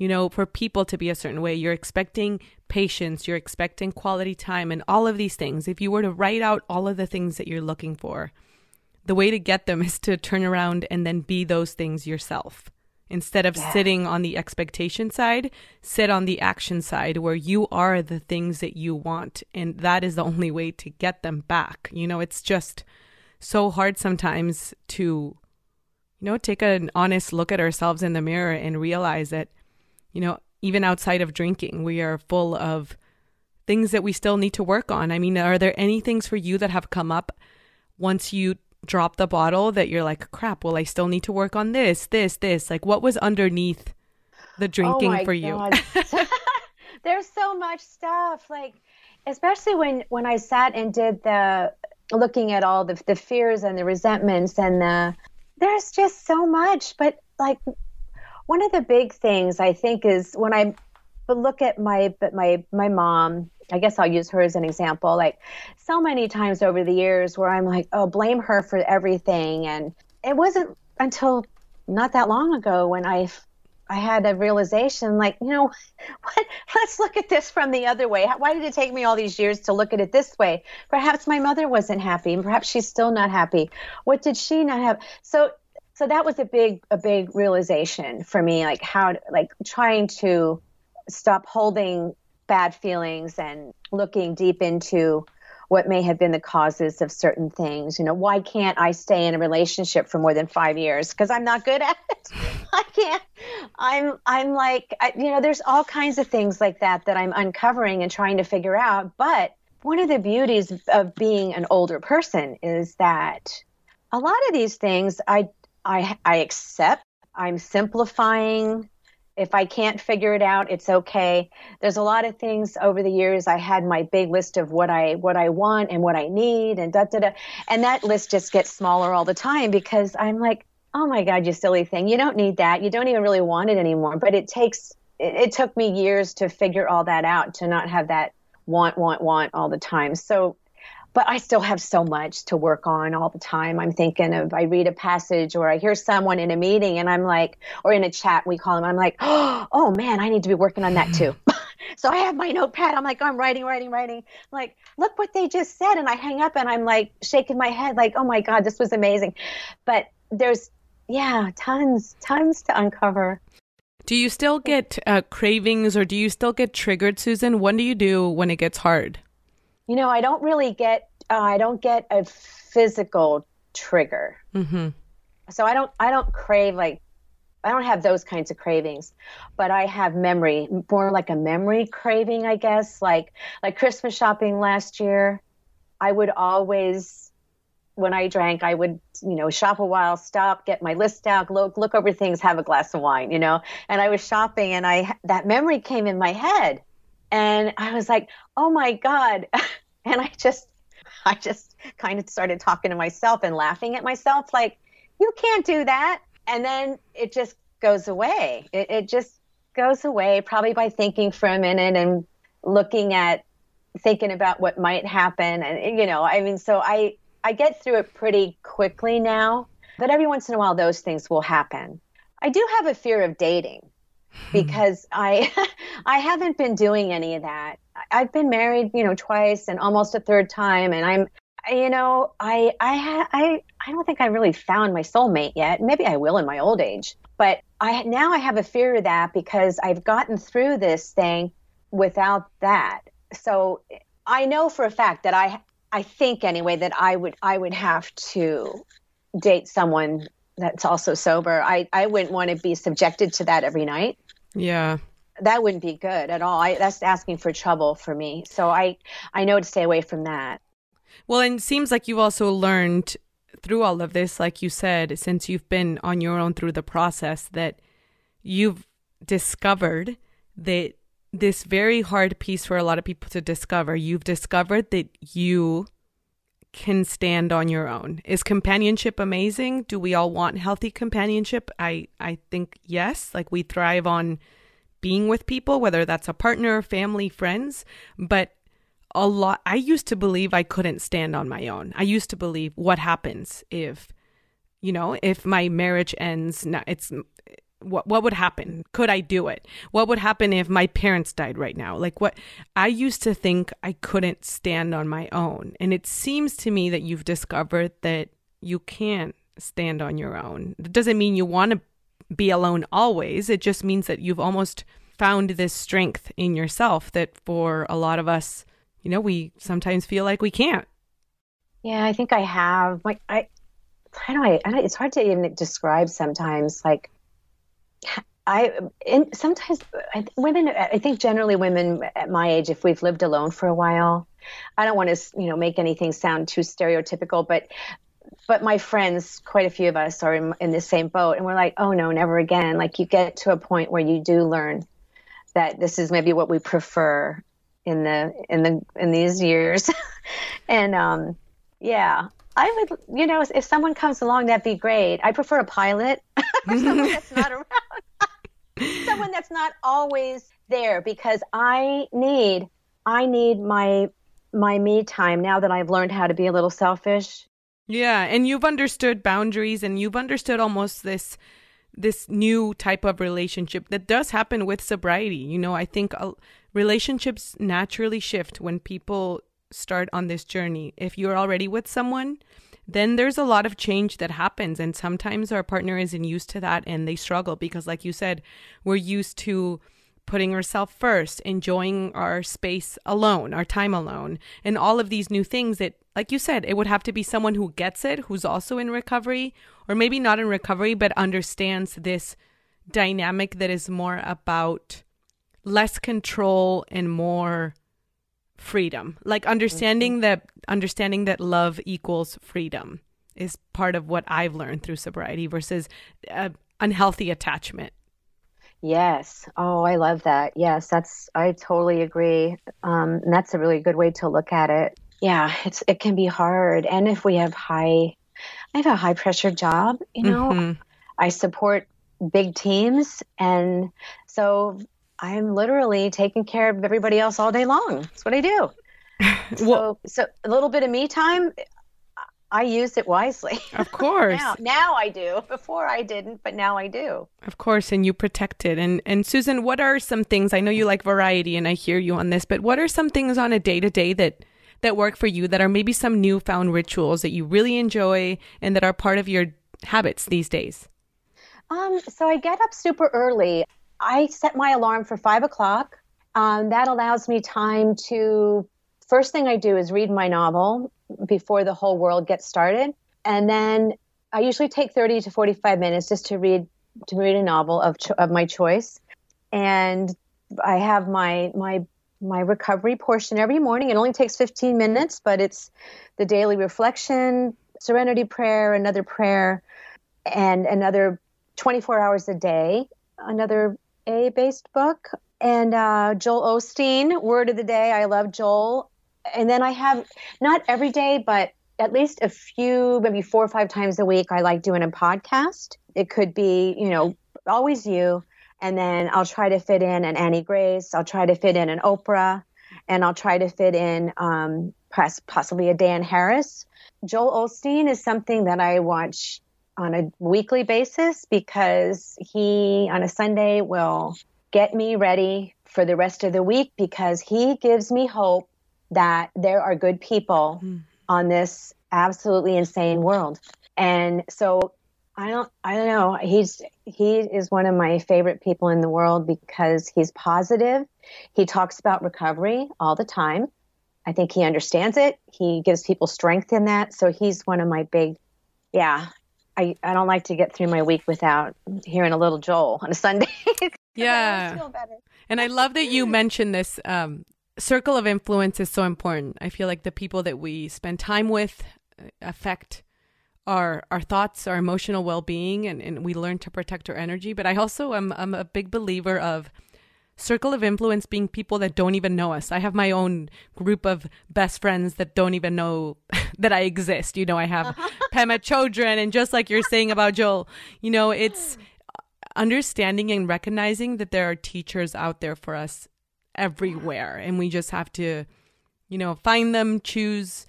you know, for people to be a certain way. You're expecting patience, you're expecting quality time, and all of these things. If you were to write out all of the things that you're looking for, the way to get them (laughs) is to turn around and then be those things yourself. Instead of Yeah. sitting on the expectation side, sit on the action side where you are the things that you want. And that is the only way to get them back. You know, it's just so hard sometimes to, you know, take an honest look at ourselves in the mirror and realize that, you know, even outside of drinking, we are full of things that we still need to work on. I mean, are there any things for you that have come up once you drop the bottle that you're like, crap, well, I still need to work on this, this, this? Like, what was underneath the oh drinking oh my for you? (laughs) There's so much stuff. Like, especially when when I sat and did the looking at all the the fears and the resentments and the there's just so much. But like, one of the big things I think is when I look at my but my my mom. I guess I'll use her as an example. Like, so many times over the years where I'm like, oh, blame her for everything, and it wasn't until not that long ago when I I had a realization like, you know, (laughs) what let's look at this from the other way. Why did it take me all these years to look at it this way? Perhaps my mother wasn't happy, and perhaps she's still not happy. What did she not have? So so that was a big a big realization for me like how like trying to stop holding bad feelings and looking deep into what may have been the causes of certain things. You know, why can't I stay in a relationship for more than five years? Because I'm not good (laughs) at it. I can't. I'm. I'm like, I, you know, there's all kinds of things like that that I'm uncovering and trying to figure out. But one of the beauties of being an older person is that a lot of these things I I I accept. I'm simplifying. If I can't figure it out, it's okay. There's a lot of things over the years i had my big list of what i what i want and what i need and da da da. And that list just gets smaller all the time because i'm like oh my god you silly thing. You don't need that. You don't even really want it anymore. But it takes it, it took me years to figure all that out to not have that want want want all the time. So but I still have so much to work on all the time. I'm thinking of I read a passage or I hear someone in a meeting and I'm like, or in a chat we call them. I'm like, (gasps) oh man, I need to be working on that too. (laughs) so I have my notepad. I'm like, I'm writing, writing, writing. I'm like, look what they just said, and I hang up and I'm like shaking my head, like, oh my god, this was amazing. But there's yeah, tons, tons to uncover. Do you still get uh, cravings or do you still get triggered, Susan? What do you do when it gets hard? You know, I don't really get uh, I don't get a physical trigger. Mm-hmm. So I don't I don't crave like I don't have those kinds of cravings, but I have memory, more like a memory craving, I guess. Like like Christmas shopping last year, I would always when I drank, I would, you know, shop a while, stop, get my list out, look, look over things, have a glass of wine, you know. And I was shopping, and I that memory came in my head, and I was like, oh my god, (laughs) and I just, I just kind of started talking to myself and laughing at myself, like, you can't do that, and then it just goes away. It, it just goes away, probably by thinking for a minute and looking at, thinking about what might happen, and you know, I mean, so I I get through it pretty quickly now, but every once in a while those things will happen. I do have a fear of dating Hmm. because I (laughs) I haven't been doing any of that. I've been married, you know, twice and almost a third time and I'm you know, I I ha- I I don't think I really found my soulmate yet. Maybe I will in my old age. But I now I have a fear of that because I've gotten through this thing without that. So I know for a fact that I I think anyway that I would I would have to date someone that's also sober. I I wouldn't want to be subjected to that every night. Yeah. That wouldn't be good at all. I, that's asking for trouble for me. So I I know to stay away from that. Well, and it seems like you've also learned through all of this, like you said, since you've been on your own through the process, that you've discovered that this very hard piece for a lot of people to discover. You've discovered that you can stand on your own. Is companionship amazing? Do we all want healthy companionship? I I think yes. Like we thrive on being with people, whether that's a partner, family, friends, but a lot I used to believe I couldn't stand on my own. I used to believe what happens if you know, if my marriage ends, it's what what would happen? Could I do it? What would happen if my parents died right now? Like what I used to think I couldn't stand on my own. And it seems to me that you've discovered that you can stand on your own. It doesn't mean you want to be alone always. It just means that you've almost found this strength in yourself that for a lot of us, you know, we sometimes feel like we can't. Yeah, I think I have. Like I, how do I? It's hard to even describe sometimes. Like I, in, sometimes I, women. I think generally women at my age, if we've lived alone for a while, I don't want to, you know, make anything sound too stereotypical, but but my friends, quite a few of us, are in, in the same boat, and we're like, oh no, never again. Like you get to a point where you do learn that this is maybe what we prefer in the in the in these years, (laughs) and um, yeah, I would, you know, if someone comes along, that'd be great. I prefer a pilot, (laughs) someone that's (laughs) not around, (laughs) someone that's not always there, because I need, I need my my me time now that I've learned how to be a little selfish. Yeah, and you've understood boundaries, and you've understood almost this this new type of relationship that does happen with sobriety. You know, I think uh, relationships naturally shift when people start on this journey. If you're already with someone, then there's a lot of change that happens. And sometimes our partner isn't used to that and they struggle because, like you said, we're used to putting ourselves first, enjoying our space alone, our time alone, and all of these new things that, like you said, it would have to be someone who gets it, who's also in recovery, or maybe not in recovery, but understands this dynamic that is more about less control and more freedom. Like understanding mm-hmm. that understanding that love equals freedom is part of what i've learned through sobriety versus uh, unhealthy attachment. Yes. Oh i love that. Yes that's i totally agree. Um, and that's a really good way to look at it. Yeah it's it can be hard. And if we have high i have a high pressure job you know? Mm-hmm. i support big teams. And so I'm literally taking care of everybody else all day long. That's what I do. (laughs) well, so, so a little bit of me time, I use it wisely. Of (laughs) course. now, now I do. Before I didn't, but now I do. Of course, and you protect it. And and Susan, what are some things? I know you like variety, and I hear you on this, but what are some things on a day to day that that work for you? That are maybe some newfound rituals that you really enjoy and that are part of your habits these days. Um, so I get up super early. I set my alarm for five o'clock. Um, that allows me time to. First thing I do is read my novel before the whole world gets started, and then I usually take thirty to forty-five minutes just to read to read a novel of cho- of my choice, and I have my my my recovery portion every morning. It only takes fifteen minutes, but it's the daily reflection, serenity prayer, another prayer, and another 24 hours a day, another a based book. And uh, Joel Osteen, Word of the Day. I love Joel. And then I have, not every day, but at least a few, maybe four or five times a week, I like doing a podcast. It could be, you know, always you. And then I'll try to fit in an Annie Grace. I'll try to fit in an Oprah. And I'll try to fit in um, possibly a Dan Harris. Joel Osteen is something that I watch on a weekly basis because he on a Sunday will get me ready for the rest of the week because he gives me hope that there are good people mm. on this absolutely insane world. And so I don't I don't know, he's he is one of my favorite people in the world because he's positive. He talks about recovery all the time. I think he understands it. He gives people strength in that. So he's one of my big yeah, I, I don't like to get through my week without hearing a little Joel on a Sunday. (laughs) yeah. And I love that you mentioned this um, circle of influence is so important. I feel like the people that we spend time with uh, affect our our thoughts, our emotional well being, and, and we learn to protect our energy. But I also am I'm a big believer of circle of influence being people that don't even know us. I have my own group of best friends that don't even know (laughs) that I exist. You know, I have uh-huh. (laughs) Pema Chodron, and just like you're saying about Joel, you know, it's hmm. understanding and recognizing that there are teachers out there for us everywhere, and we just have to, you know, find them, choose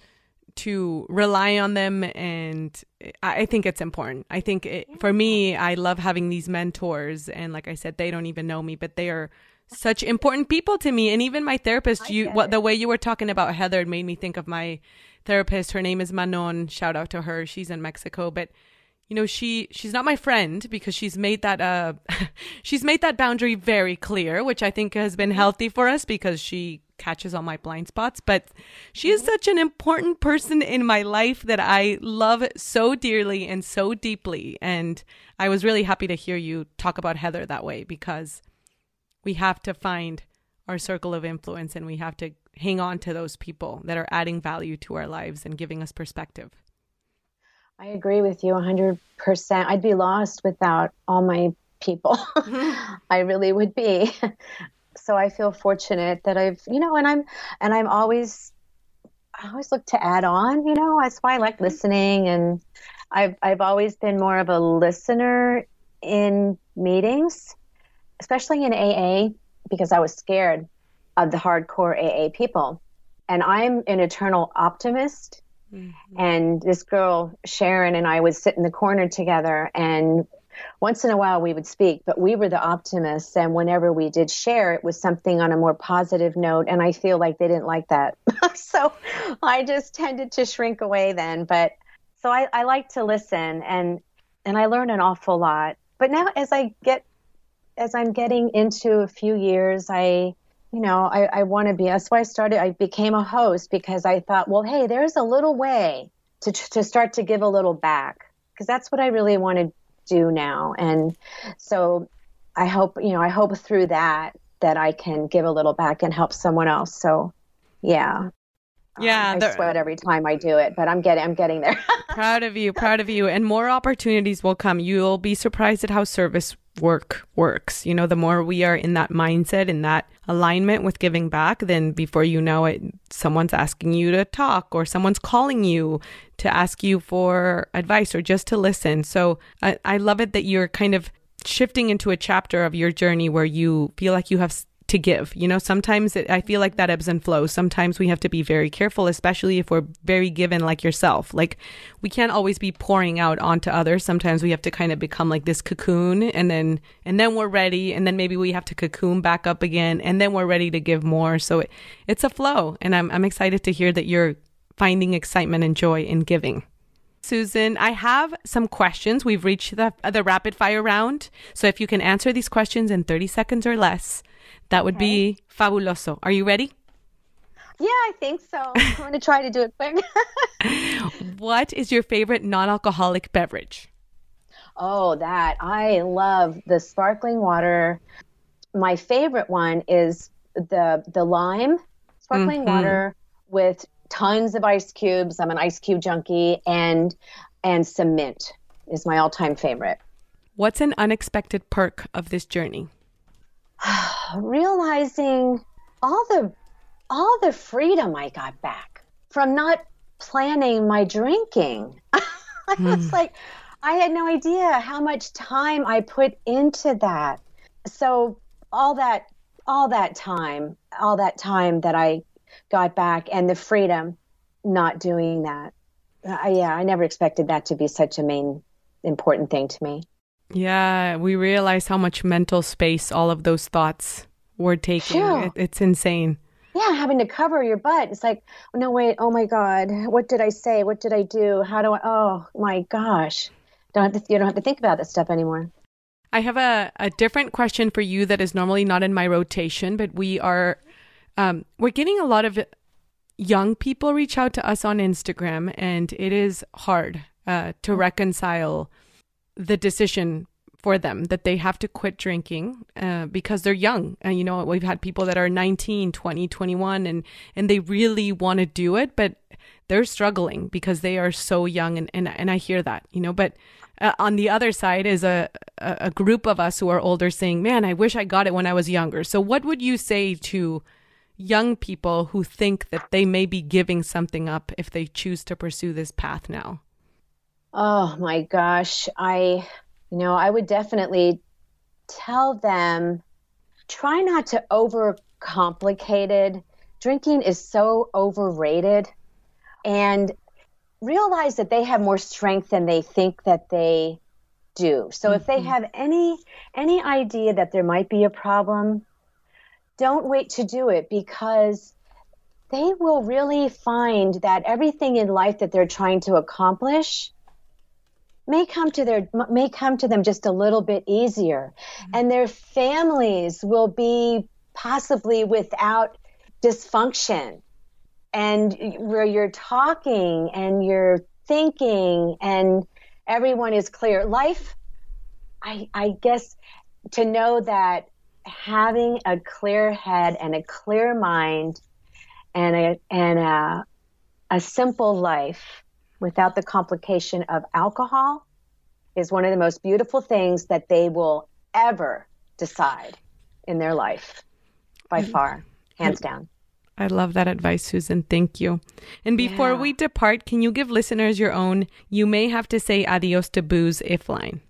to rely on them and I think it's important. I think it, for me, I love having these mentors and like I said, they don't even know me, but they are such important people to me. And even my therapist, you what the way you were talking about Heather made me think of my therapist. Her name is Manon. Shout out to her. She's in Mexico, but you know she she's not my friend because she's made that uh (laughs) she's made that boundary very clear which i think has been healthy for us because she catches all my blind spots but she is such an important person in my life that i love so dearly and so deeply and i was really happy to hear you talk about heather that way because we have to find our circle of influence and we have to hang on to those people that are adding value to our lives and giving us perspective I agree with you 100%. I'd be lost without all my people. (laughs) I really would be. (laughs) So I feel fortunate that I've, you know, and I'm and I'm always I always look to add on, you know, that's why I like mm-hmm. listening and I've I've always been more of a listener in meetings, especially in AA because I was scared of the hardcore AA people. And I'm an eternal optimist Mm-hmm. And this girl, Sharon, and I would sit in the corner together, and once in a while we would speak, but we were the optimists. And whenever we did share, it was something on a more positive note. And I feel like they didn't like that. (laughs) so I just tended to shrink away then. But so I, I like to listen and and I learn an awful lot. But now as I get as I'm getting into a few years, I you know, I, I want to be. That's why I started. I became a host because I thought, well, hey, there's a little way to to start to give a little back because that's what I really want to do now. And so, I hope you know, I hope through that that I can give a little back and help someone else. So, yeah. Yeah, um, I sweat every time I do it, but I'm getting I'm getting there. (laughs) proud of you, proud of you, and more opportunities will come. You'll be surprised at how service work works. You know, the more we are in that mindset, in that alignment with giving back, then before you know it, someone's asking you to talk or someone's calling you to ask you for advice or just to listen. So I, I love it that you're kind of shifting into a chapter of your journey where you feel like you have to give. You know, sometimes it, I feel like that ebbs and flows. Sometimes we have to be very careful, especially if we're very given like yourself. Like we can't always be pouring out onto others. Sometimes we have to kind of become like this cocoon and then and then we're ready and then maybe we have to cocoon back up again and then we're ready to give more. So it, it's a flow and I'm I'm excited to hear that you're finding excitement and joy in giving. Susan, I have some questions. We've reached the, the rapid fire round. So if you can answer these questions in 30 seconds or less, that would okay. be fabuloso. Are you ready? Yeah, I think so. I'm (laughs) going to try to do it quick. (laughs) what is your favorite non alcoholic beverage? Oh, that. I love the sparkling water. My favorite one is the the lime sparkling mm-hmm. water with tons of ice cubes. I'm an ice cube junkie and and some mint is my all-time favorite. What's an unexpected perk of this journey? (sighs) realizing all the all the freedom I got back from not planning my drinking. (laughs) I was mm. like, I had no idea how much time I put into that. So all that all that time, all that time that I got back and the freedom not doing that. Uh, yeah, I never expected that to be such a main important thing to me. Yeah, we realize how much mental space all of those thoughts were taking. It, it's insane. Yeah, having to cover your butt. It's like, no, wait, oh my God, what did I say? What did I do? How do I? Oh my gosh, don't have to, you don't have to think about this stuff anymore. I have a, a different question for you that is normally not in my rotation, but we are um, we're getting a lot of young people reach out to us on Instagram, and it is hard uh, to reconcile the decision for them that they have to quit drinking uh, because they're young. And you know we've had people that are 19 20 21 and and they really want to do it but they're struggling because they are so young and and, and i hear that you know. But uh, on the other side is a a group of us who are older saying man i wish i got it when i was younger. So what would you say to young people who think that they may be giving something up if they choose to pursue this path now Oh my gosh. I, you know, I would definitely tell them try not to overcomplicate it. Drinking is so overrated. And realize that they have more strength than they think that they do. So if they mm-hmm. have any any idea that there might be a problem, don't wait to do it because they will really find that everything in life that they're trying to accomplish may come to their may come to them just a little bit easier. Mm-hmm. And their families will be possibly without dysfunction. And where you're talking and you're thinking and everyone is clear. Life i i guess to know that having a clear head and a clear mind and a and a, a simple life without the complication of alcohol is one of the most beautiful things that they will ever decide in their life by mm-hmm. far hands mm-hmm. down I love that advice, Susan. Thank you. And before Yeah. we depart, can you give listeners your own you may have to say adios to booze if line?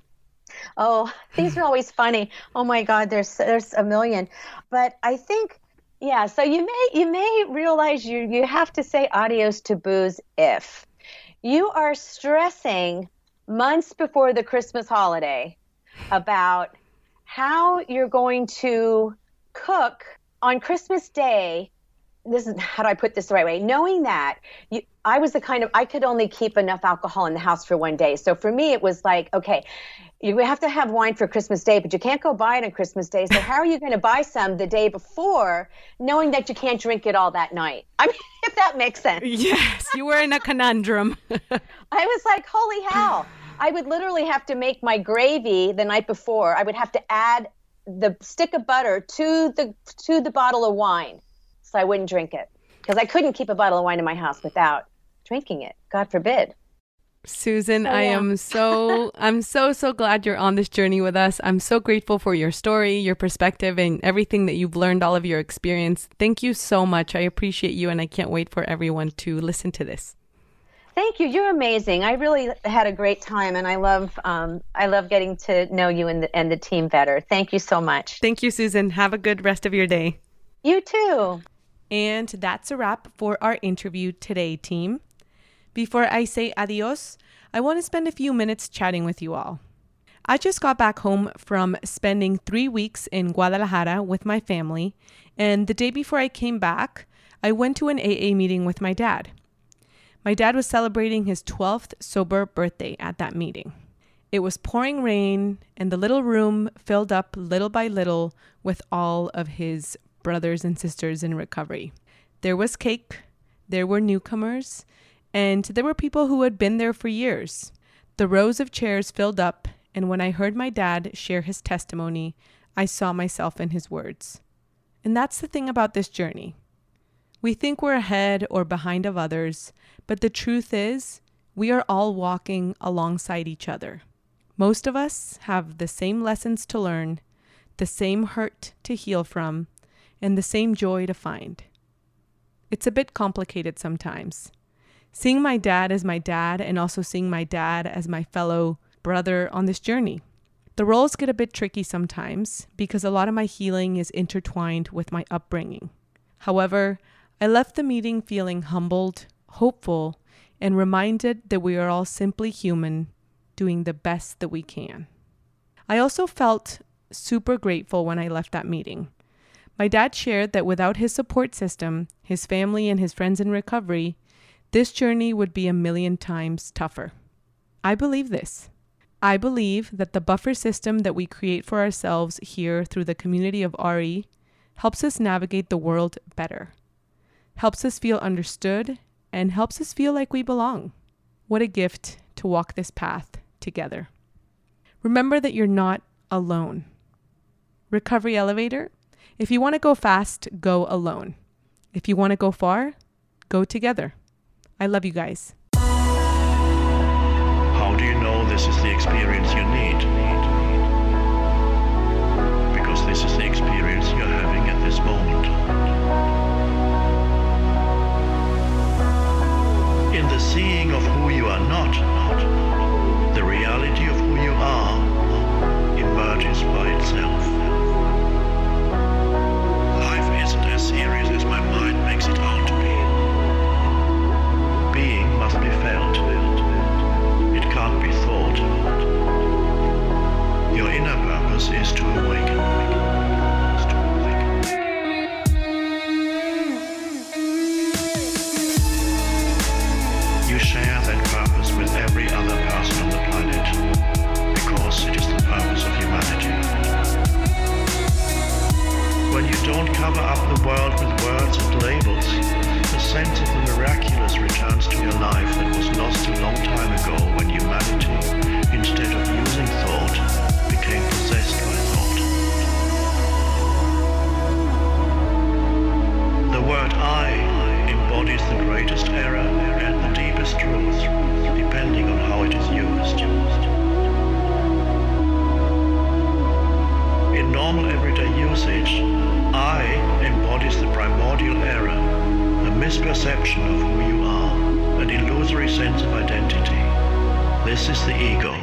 Oh, these are always funny. Oh my God, there's there's a million. But I think, yeah. So you may you may realize you you have to say adios to booze if you are stressing months before the Christmas holiday about how you're going to cook on Christmas Day. This is (laughs) how do I put this the right way? Knowing that you, I was the kind of I could only keep enough alcohol in the house for one day. So for me, it was like, okay, you have to have wine for Christmas Day, but you can't go buy it on Christmas Day. So how are you going to buy some the day before, knowing that you can't drink it all that night? (laughs) I mean, if that makes sense. Yes, you were in a conundrum. (laughs) I was like, holy hell. I would literally have to make my gravy the night before. I would have to add the stick of butter to the to the bottle of wine so I wouldn't drink it. Because I couldn't keep a bottle of wine in my house without drinking it. God forbid. Susan, I yeah. am so (laughs) I'm so so glad you're on this journey with us. I'm so grateful for your story, your perspective and everything that you've learned, all of your experience. Thank you so much. I appreciate you and I can't wait for everyone to listen to this. Thank you. You're amazing. I really had a great time, and I love um, I love getting to know you and the, and the team better. Thank you so much. Thank you, Susan. Have a good rest of your day. You too. And that's a wrap for our interview today, team. Before I say adios, I want to spend a few minutes chatting with you all. I just got back home from spending three weeks in Guadalajara with my family, and the day before I came back, I went to an AA meeting with my dad. My dad was celebrating his 12th sober birthday at that meeting. It was pouring rain, and the little room filled up little by little with all of his brothers and sisters in recovery. There was cake, there were newcomers, and there were people who had been there for years. The rows of chairs filled up, and when I heard my dad share his testimony, I saw myself in his words. And that's the thing about this journey. We think we're ahead or behind of others, but the truth is, we are all walking alongside each other. Most of us have the same lessons to learn, the same hurt to heal from, and the same joy to find. It's a bit complicated sometimes. Seeing my dad as my dad and also seeing my dad as my fellow brother on this journey. The roles get a bit tricky sometimes because a lot of my healing is intertwined with my upbringing. However, I left the meeting feeling humbled, hopeful, and reminded that we are all simply human, doing the best that we can. I also felt super grateful when I left that meeting. My dad shared that without his support system, his family, and his friends in recovery, this journey would be a million times tougher. I believe this. I believe that the buffer system that we create for ourselves here through the community of RE helps us navigate the world better, helps us feel understood, and helps us feel like we belong. What a gift to walk this path together. Remember that you're not alone. Recovery Elevator, if you want to go fast, go alone. If you want to go far, go together. I love you guys. How do you know this is the experience you need? Because this is the experience you're having at this moment. In the seeing of who you are not, the reality of who you are emerges by itself. Life isn't as serious as my mind makes it out to be. Being must be felt. It can't be thought. Your inner purpose is to awaken the world with words and labels, the sense of the miraculous returns to your life that was lost a long time ago when humanity, instead of using thought, became possessed by thought. The word I embodies the greatest error and the deepest truth, depending on how it is used. In normal everyday usage, I embodies the primordial error, a misperception of who you are, an illusory sense of identity. This is the ego.